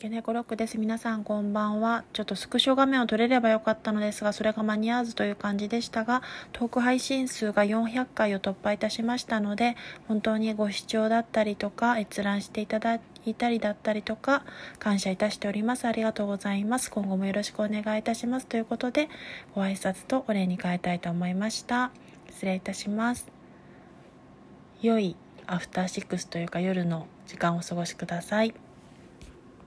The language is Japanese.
ゲネコロックです。皆さんこんばんは。ちょっとスクショ画面を撮れればよかったのですが、それが間に合わずという感じでしたが、トーク配信数が400回を突破いたしましたので、本当にご視聴だったりとか、閲覧していただいたりだったりとか、感謝いたしております。ありがとうございます。今後もよろしくお願いいたします。ということで、ご挨拶とお礼に変えたいと思いました。失礼いたします。良いアフターシックスというか夜の時間をお過ごしください。